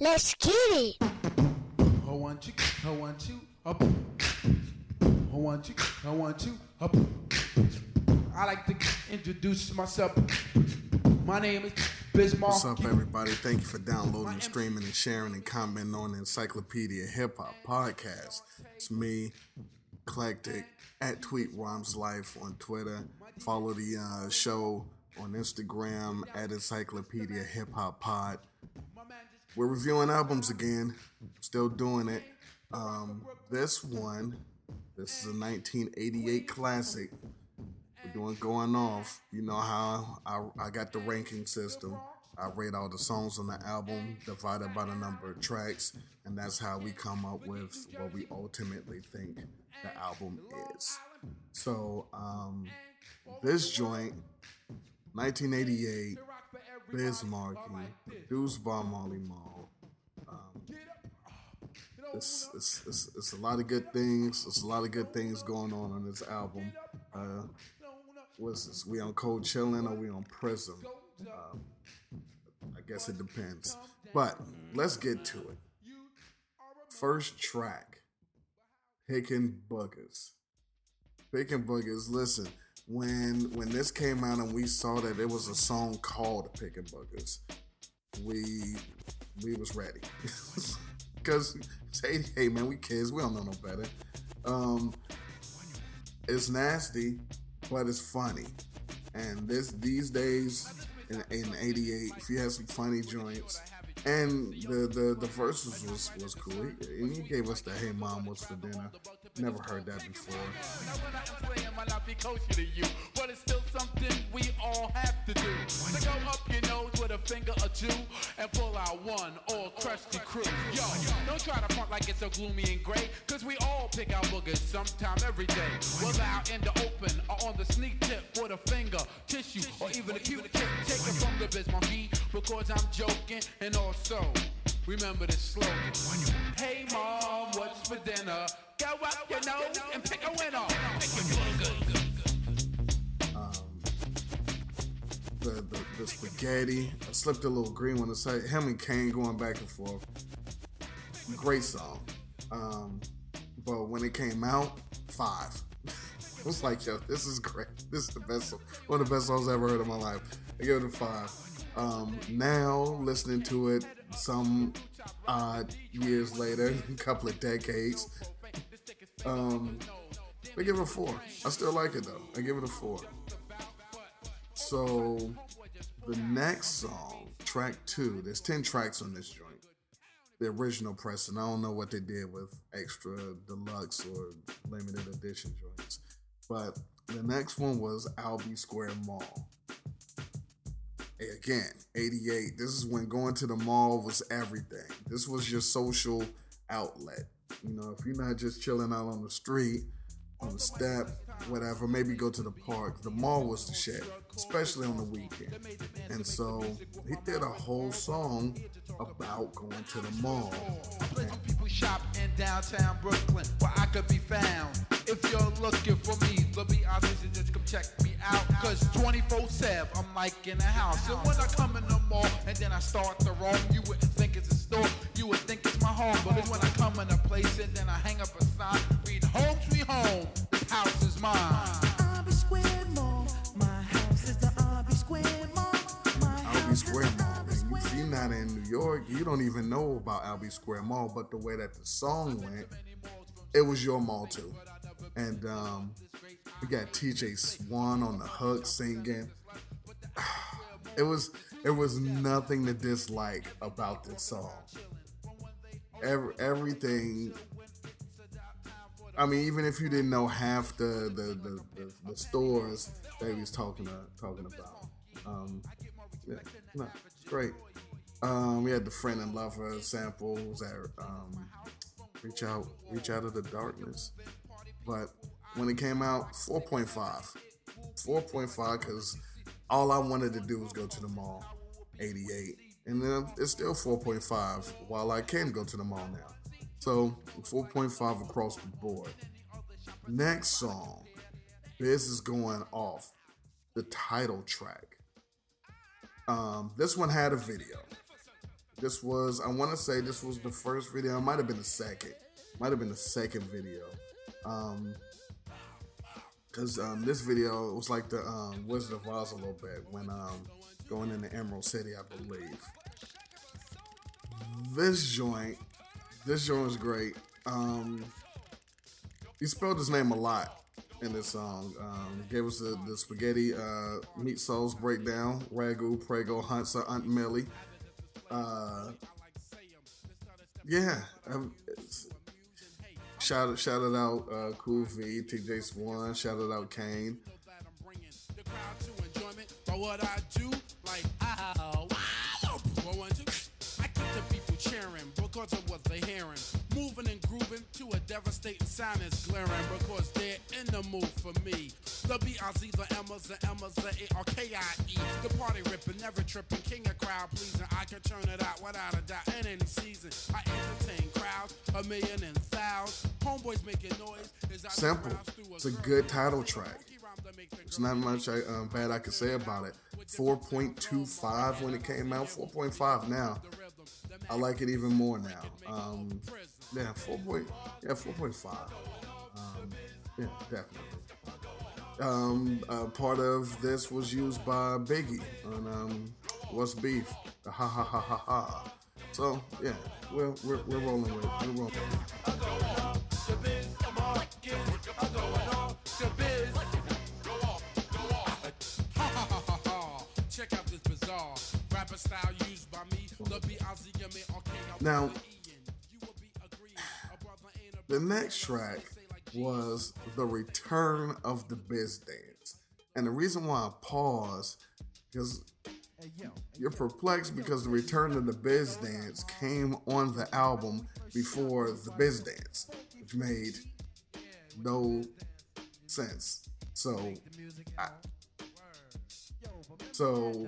Let's get it. I want you, I want you, up. I want you, I want you, up. I like to introduce myself. My name is Bismarck. What's up, everybody? Thank you for downloading, streaming, and sharing and commenting on the Encyclopedia Hip Hop Podcast. It's me, Eclectic, at Tweet Rhymes Life on Twitter. Follow the uh, show on Instagram at Encyclopedia Hip Hop Pod. We're reviewing albums again, still doing it. Um, this one, this is a 1988 classic. We're doing going off. You know how I, I got the ranking system. I rate all the songs on the album divided by the number of tracks, and that's how we come up with what we ultimately think the album is. So, um, this joint, 1988, Biz Markie, produced by Marley Marl. Um, it's, it's, it's, it's, a lot of good things. It's a lot of good things going on on this album. Uh, what's this? We on Cold Chillin' or we on Prism? Um, I guess it depends. But let's get to it. First track, Pickin' Boogers. Pickin' Boogers, Listen, when when this came out and we saw that it was a song called Pickin' Boogers, we we was ready. Cause say, hey man, we kids, we don't know no better. Um, it's nasty, but it's funny. And this these days in, in '88, if you had some funny joints, and the the the verses was was cool. He, he gave us the "Hey Mom, what's for dinner?" Never heard that before. Finger or two and pull out one or crusty crew. Yo, don't try to front like it's so gloomy and gray, cause we all pick our boogers sometime every day. Whether out in the open or on the sneak tip with a finger, tissue, or even a cute tip. Take it from the biz monkey because I'm joking and also remember this slogan. Hey mom, what's for dinner? Go up your nose and pick a winner. Pick your boogers. The, the, the spaghetti. I slipped a little green one say him and Kane going back and forth. Great song. Um, but when it came out, five. I was like, yo, this is great. This is the best, one of the best songs I ever heard in my life. I give it a five. Um, now listening to it some odd years later, a couple of decades, um, I give it a four. I still like it though. I give it a four. So the next song, track two, there's 10 tracks on this joint. The original press, and I don't know what they did with extra deluxe or limited edition joints. But the next one was Albee Square Mall. Again, 88. This is when going to the mall was everything. This was your social outlet. You know, if you're not just chilling out on the street, on the step, whatever, maybe go to the park. The mall was the shit, especially on the weekend. And so he did a whole song about going to the mall. People shop in downtown Brooklyn where I could be found. If you're looking for me, let me and just come check me out. Cause 24 7, I'm like in the house. And when I come in the mall and then I start to roam, you wouldn't think it's a store, you would think it's my home. But it's when I come in a place and then I hang up a sign, read home sweet home, this house is mine. Albee Square Mall, my house is the Albee Square Mall. My Albee house Square is the Mall. Albee And Square if you're not in New York, you don't even know about Albee Square Mall. But the way that the song went, it was your mall too. And um, we got TJ Swan on the hook singing. It was it was nothing to dislike about this song. Every, everything. I mean, even if you didn't know half the the, the, the, the stores that he was talking uh, talking about, um, yeah, no, it's great. Um, we had the friend and lover samples that um, reach out, reach out of the darkness. But when it came out, four point five, four point five, because all I wanted to do was go to the mall, eighty eight, and then it's still four point five. While I can go to the mall now, so four point five across the board. Next song, this is going off the title track Um, this one had a video. This was, I want to say, this was the first video. It might have been the second. Might have been the second video. Um, because um, this video was like the um, Wizard of Oz a little bit when um, going into Emerald City, I believe. This joint, this joint is great. Um, he spelled his name a lot in this song. Um, gave us the, the spaghetti uh, meat sauce breakdown. Ragu, Prego, Hunt's, Aunt Millie. Uh, yeah, um, it's- shout shout it out uh, Cool V, TJ Swan, shout it out Kane. to enjoyment by what I do. Like, ah, wow, one, one, two. I keep the people cheering because of what they're hearing. Moving and grooving to a devastating sound is glaring because they're in the mood for me. The B-I-Z, the M's, the M's, the A-R-K-I-E. The party ripping, never tripping, king of crowd pleasing. I can turn it out without a doubt in any season. I entertain crowds, a million and thousands. Homeboys making noise. Simple. It's a good title track. It's not much I, um, bad I can say about it. 4.25 when it came out, 4.5 now. I like it even more now. Um, yeah, 4. Point, yeah, 4.5. Um, yeah, definitely. Um, uh, part of this was used by Biggie on um, What's Beef? The ha ha ha ha ha. So yeah, we're we're, we're rolling with it. We're rolling. Check out this bizarre rapper style used by me. Now, The next track was The Return of the Biz Dance. And the reason why I pause, because you're perplexed because The Return of the Biz Dance came on the album before The Biz Dance, which made no sense. So, I, so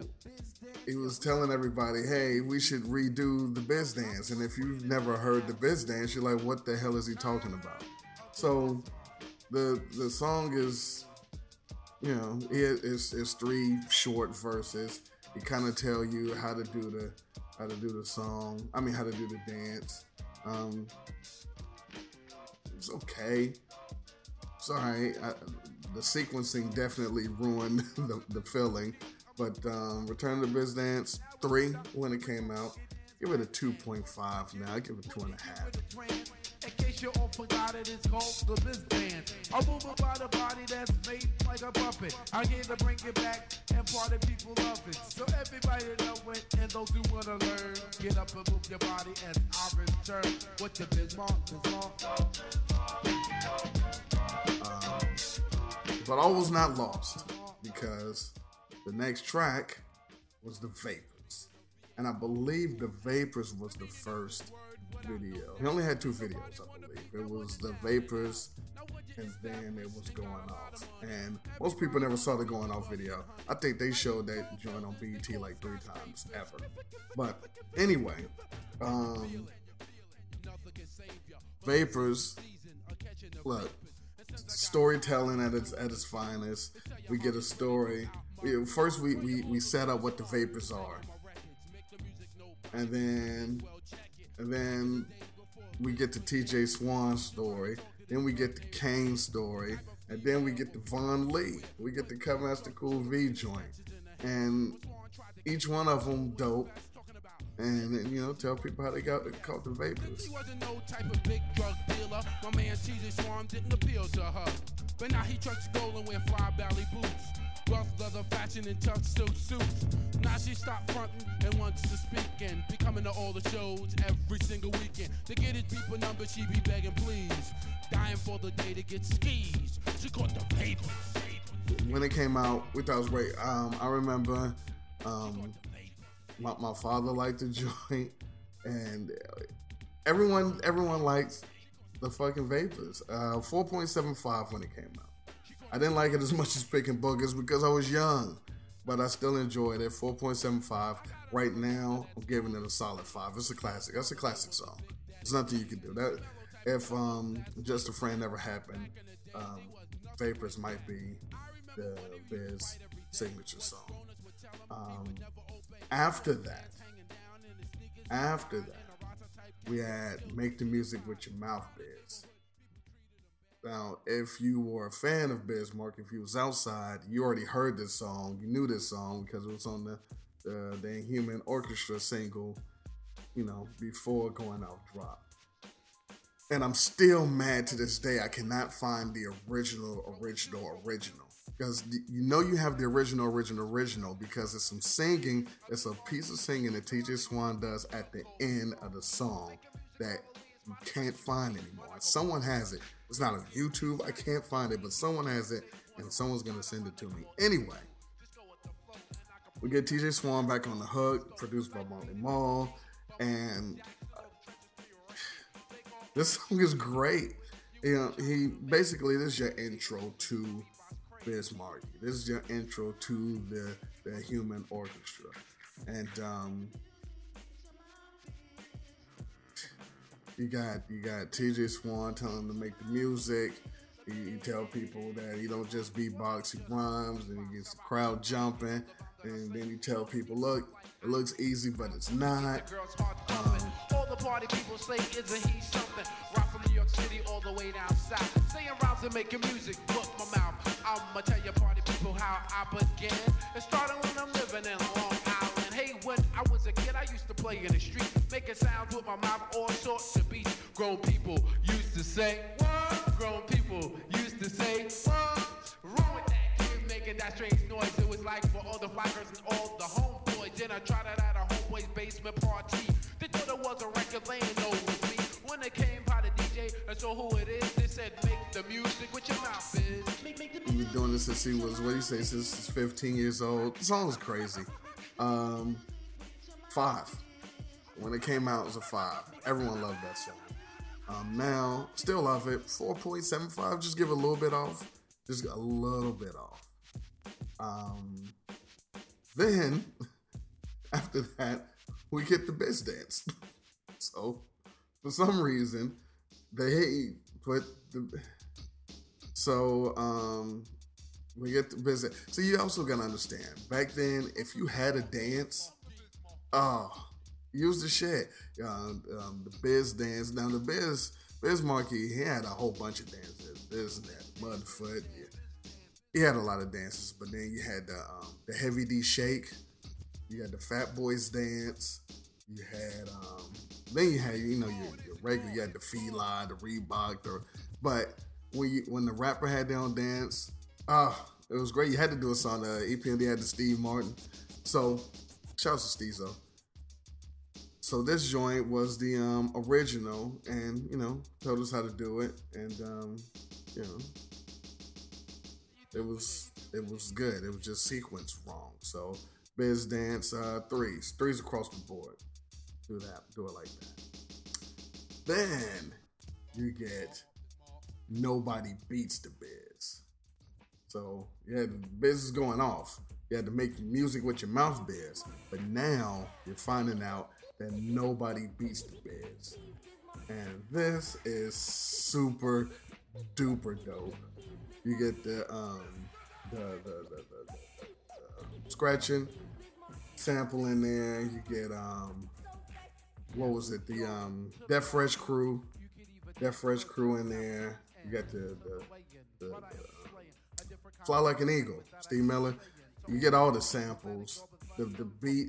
he was telling everybody, "Hey, we should redo the Biz Dance." And if you've never heard the Biz Dance, you're like, "What the hell is he talking about?" So the the song is, you know, it, it's it's three short verses. It kind of tell you how to do the how to do the song. I mean, how to do the dance. Um, it's okay. I, the sequencing definitely ruined the, the feeling. But um, Return to Biz Dance 3 when it came out. Give it a 2.5 now. I give it 2.5. In case you all forgot it, it's called the Biz Band. A move about a body that's made like a puppet. I'm here to bring it back, and party people love it. So everybody know it, and those who wanna learn, get up and move your body as I return. What the Biz Mark, Biz Mark. But all was not lost because the next track was The Vapors. And I believe The Vapors was the first video. He only had two videos, I believe. It was The Vapors and then it was Going Off. And most people never saw the Going Off video. I think they showed that joint on BET like three times ever. But anyway, um, Vapors, look, storytelling at its at its finest. We get a story. First, we, we we set up what the vapors are, and then and then we get the T.J. Swan story. Then we get the Kane story, and then we get the Vaughn Lee. We get the Cutmaster Cool V joint, and each one of them dope. And, and, you know, tell people how they got to caught the vapors. He wasn't no type of big drug dealer. My man TJ Swan didn't appeal to her. But now he trucks gold and wear fly belly boots. Wealth, leather, fashion, and tuxedo suits. Now she stopped fronting and wants to speak and be coming to all the shows every single weekend. To get his people number, she be begging please. Dying for the day to get skis. She caught the vapors. when it came out, we thought it was great. Um, I remember um, my, my father liked the joint, and everyone everyone likes the fucking Vapors. Uh, Four point seven five when it came out. I didn't like it as much as Picking Boogers because I was young, but I still enjoyed it. Four point seven five. Right now, I'm giving it a solid five. It's a classic. That's a classic song. There's nothing you can do. That if um, just a friend never happened, um, Vapors might be the Biz signature song. Um, after that, after that, we had Make the Music with Your Mouth Biz. Now, if you were a fan of Biz Markie, if you was outside, you already heard this song. You knew this song because it was on the the, the Inhuman Orchestra single, you know, before going out drop. And I'm still mad to this day. I cannot find the original, original, original. Because you know you have the original, original, original because it's some singing. It's a piece of singing that TJ Swan does at the end of the song that you can't find anymore. Someone has it. It's not on YouTube. I can't find it, but someone has it, and someone's gonna send it to me. Anyway, we get TJ Swan back on the hook, produced by Marley Marl, and this song is great. You know, he basically this is your intro to Biz Markie. This is your intro to the the Human Orchestra, and um, you got you got TJ Swan telling him to make the music. You, he tell people that he don't just beatbox, he rhymes, and he gets the crowd jumping. And then you tell people, look, it looks easy, but it's not. Girls hard to come um, All the party people say, isn't he something? Rock from New York City all the way down south. Saying rhymes and making music, look my mouth. I'ma tell you party people how I began. It started when I'm living in Long when I was a kid, I used to play in the street, making sounds with my mouth, all sorts of beats. Grown people used to say, what? Grown people used to say, what? Wrong with that kid making that strange noise. It was like for all the fly and all the homeboys. Then I tried it at a homeboy's basement party. They thought it was a record laying over me. When it came by the DJ, I saw who it is. They said, make the music with your mouth is. Make, make the He's been doing this since he was, what do you say, since he's 15 years old. The song is crazy. Um, five. When it came out, it was a five. Everyone loved that song. Um, now, still love it. 4.75, just give a little bit off. Just a little bit off. Um, then, after that, we get the biz dance. so, for some reason, they put the. So, um, we get the biz. So, you also gotta understand, back then, if you had a dance, oh, use the shit. Um, um, the biz dance. Now, the biz, Biz Markie, he had a whole bunch of dances. This and that, Mudfoot. Yeah he had a lot of dances, but then you had the um, the heavy D shake, you had the Fat Boys dance, you had um, then you had you know your, your regular, you had the Fila, the Reebok, the but when you when the rapper had their own dance, ah, it was great. You had to do a song. Uh, EPMD had the Steve Martin, so shouts to Stezo. So this joint was the um, original, and you know told us how to do it, and um, you know it was it was good. It was just sequenced wrong. So Biz Dance uh, threes, threes across the board. Do that, do it like that. Then you get nobody beats the Biz. So yeah, the Biz is going off. You had to make music with your mouth, Biz. But now you're finding out that nobody beats the Biz. And this is super duper dope. You get the um the the, the, the, the uh, scratching sample in there. You get um what was it? The um Def Fresh crew, Def Fresh crew in there. You got the the, the, the Fly Like an Eagle, Steve Miller. You get all the samples, the the beat.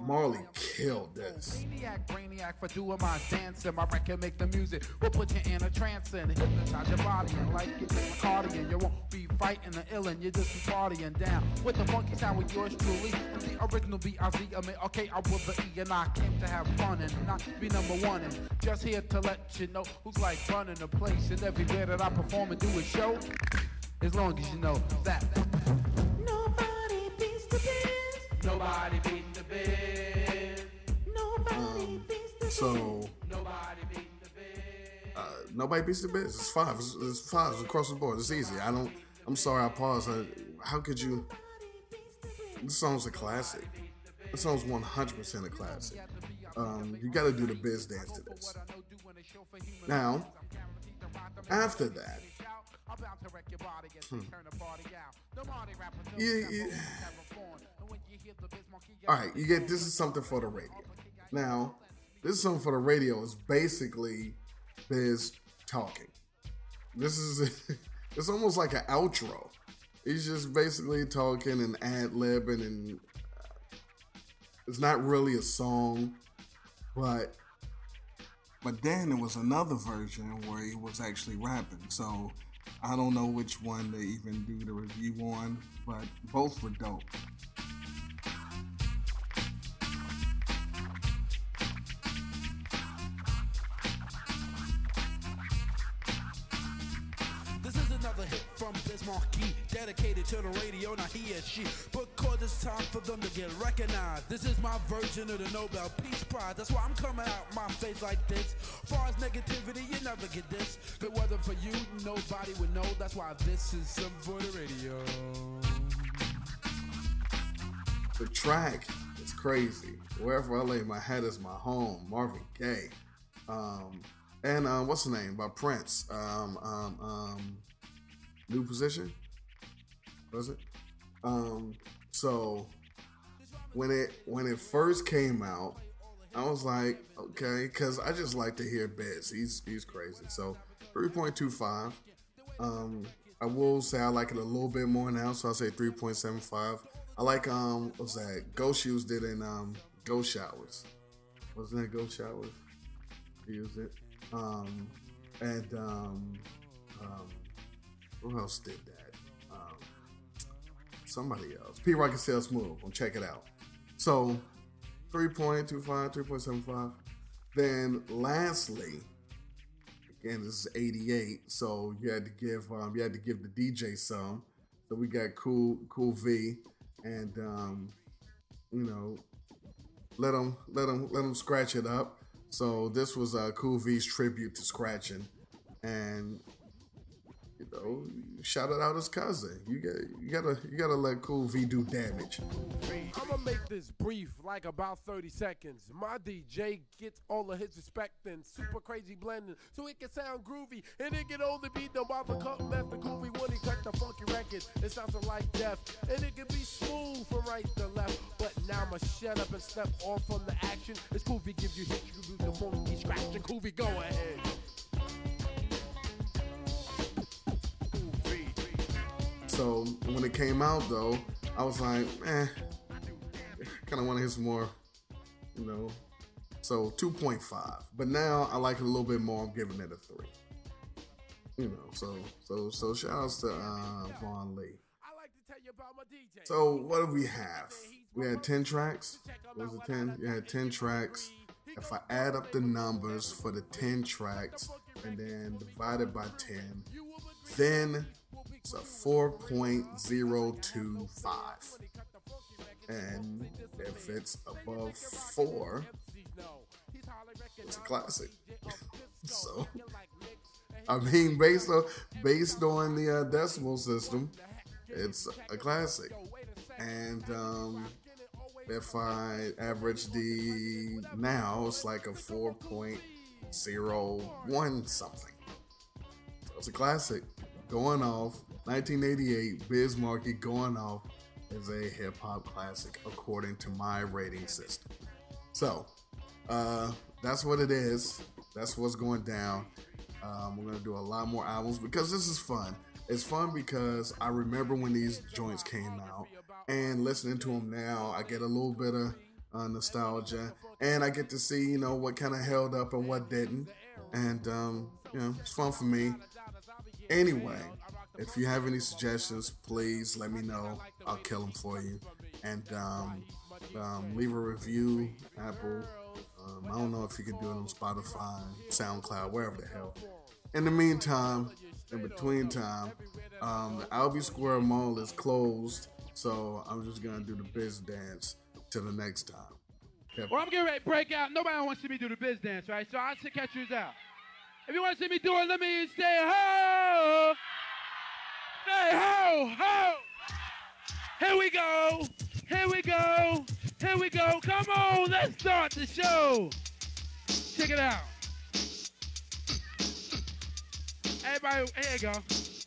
Marley killed this. Brainiac, brainiac for doing my dancing. My record make the music. Will put you in a trance and hypnotize your body. And like it like cardigan, you won't be fighting the ill and you just be partying down. With the funky sound with yours truly. And the original B-I-Z, I mean, okay, I was the E and I came to have fun and not be number one. And just here to let you know who's like running the place. And everywhere that I perform and do a show. As long as you know that. Nobody beats the biz. Nobody beat So uh, nobody beats the biz. It's five. It's, it's five it's across the board. It's easy. I don't. I'm sorry. I paused. I, how could you? This song's a classic. This song's 100% a classic. Um, you got to do the biz dance to this. Now, after that, when you Markie, All right, you get this is something for the radio. Now, this is something for the radio. Is basically Biz talking. This is it's almost like an outro. He's just basically talking and ad libbing, and uh, it's not really a song, but but then there was another version where he was actually rapping. So I don't know which one to even do the review on, but both were dope. To the radio, not he or she. Because it's time for them to get recognized. This is my version of the Nobel Peace Prize. That's why I'm coming out my face like this. Far as negativity, you never get this. It wasn't for you, nobody would know. That's why this is something for the radio. The track is crazy. Wherever I lay my head is my home. Marvin Gaye. Um, and uh, what's the name? By Prince. Um, um, um, new position? Was it? Um, so when it when it first came out, I was like, okay, because I just like to hear Biz. He's he's crazy. So 3.25. Um, I will say I like it a little bit more now, so I'll say 3.75. I like um what's that? Ghost Shoes did in um Ghost Showers. Wasn't that Ghost Showers? Used it. Um and um um who else did that? Somebody else. P Rocket Sales Move. Well, check it out. So 3.25, 3.75. Then lastly, again, this is 88, so you had to give um, you had to give the DJ some. So we got cool cool V, and um, you know, let him let him let him scratch it up. So this was uh, Cool V's tribute to scratching, and you know, shout it out his cousin. You got you gotta you gotta let Cool V do damage. I'ma make this brief, like about 30 seconds. My DJ gets all of his respect and super crazy blending, so it can sound groovy. And it can only be the cut method groovy when he cut the funky record. It sounds like death, and it can be smooth from right to left. But now I'ma shut up and step off from the action. It's groovy, give you hits, you the funky scratch, and groovy, go ahead. So when it came out though, I was like, eh, kind of want to hear some more, you know. So 2.5, but now I like it a little bit more. I'm giving it a three. You know, so so so shout outs to uh, Vaughn Lee. I like to tell you about my DJ. So what do we have? We had 10 tracks. What was it 10? You had 10 tracks. If I add up the numbers for the 10 tracks and then divide it by 10, then it's a 4.025. And if it's above 4, it's a classic. so, I mean, based on based on the uh, decimal system, it's a classic. And um, if I average the now, it's like a 4.01 something. So it's a classic. Going off, 1988, Biz Markie going off is a hip hop classic according to my rating system. So, uh, that's what it is. That's what's going down. Um, we're gonna do a lot more albums because this is fun. It's fun because I remember when these joints came out, and listening to them now, I get a little bit of uh, nostalgia, and I get to see you know what kind of held up and what didn't, and um, you know it's fun for me. Anyway, if you have any suggestions, please let me know. I'll kill them for you, and um, um, leave a review, Apple. Um, I don't know if you can do it on Spotify, SoundCloud, wherever the hell. In the meantime, in between time, um, the Albee Square Mall is closed, so I'm just gonna do the biz dance till the next time. Well, I'm getting ready to break out. Nobody wants to see me do the biz dance, right? So I'll catch you out. If you want to see me do it, let me say ho! Say ho, ho! Here we go! Here we go! Here we go! Come on, let's start the show! Check it out. Everybody, here you go.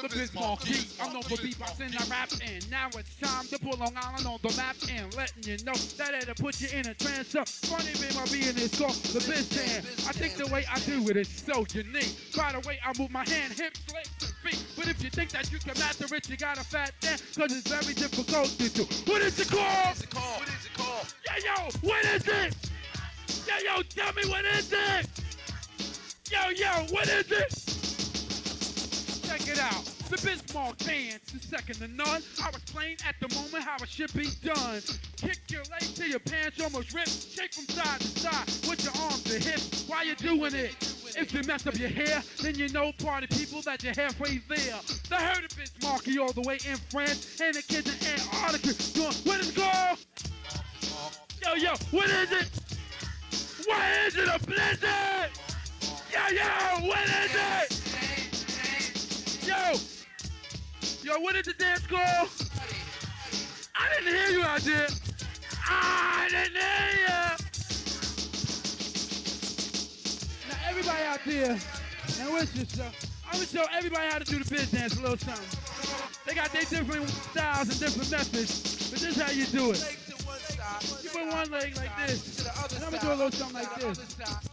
The Biz Markie. I'm known for beatboxing, I rap, and now it's time to pull Long Island on the map and letting you know that it'll put you in a trance. So funny be my being is called the Biz Band. I think the way I do it is so unique. By the way, I move my hand, hips, legs, and feet. But if you think that you can master it, you got a fat dance, cause it's very difficult to do. What is it called? What's it called? What is it called? Yo, yo, what is it? Yo, yo, tell me what is it? Yo, yo, what is it? Check it out. The Bismarck dance is second to none. I was playing at the moment how it should be done. Kick your leg till your pants almost rip. Shake from side to side with your arms to hips while you're doing it. If you mess up your hair, then you know party people that you're halfway there. The heard of Biz Markie all the way in France and the kids in Antarctica doing what is called? Yo, yo, what is it? What is it? A blizzard? Yo, yo, what is it? Yo, what is the dance called? I didn't hear you out there. I didn't hear you. Now everybody out there, now this stuff? I'm gonna show everybody how to do the biz dance a little something. They got their different styles and different methods, but this is how you do it. You put one leg like this, and I'm gonna do a little something like this.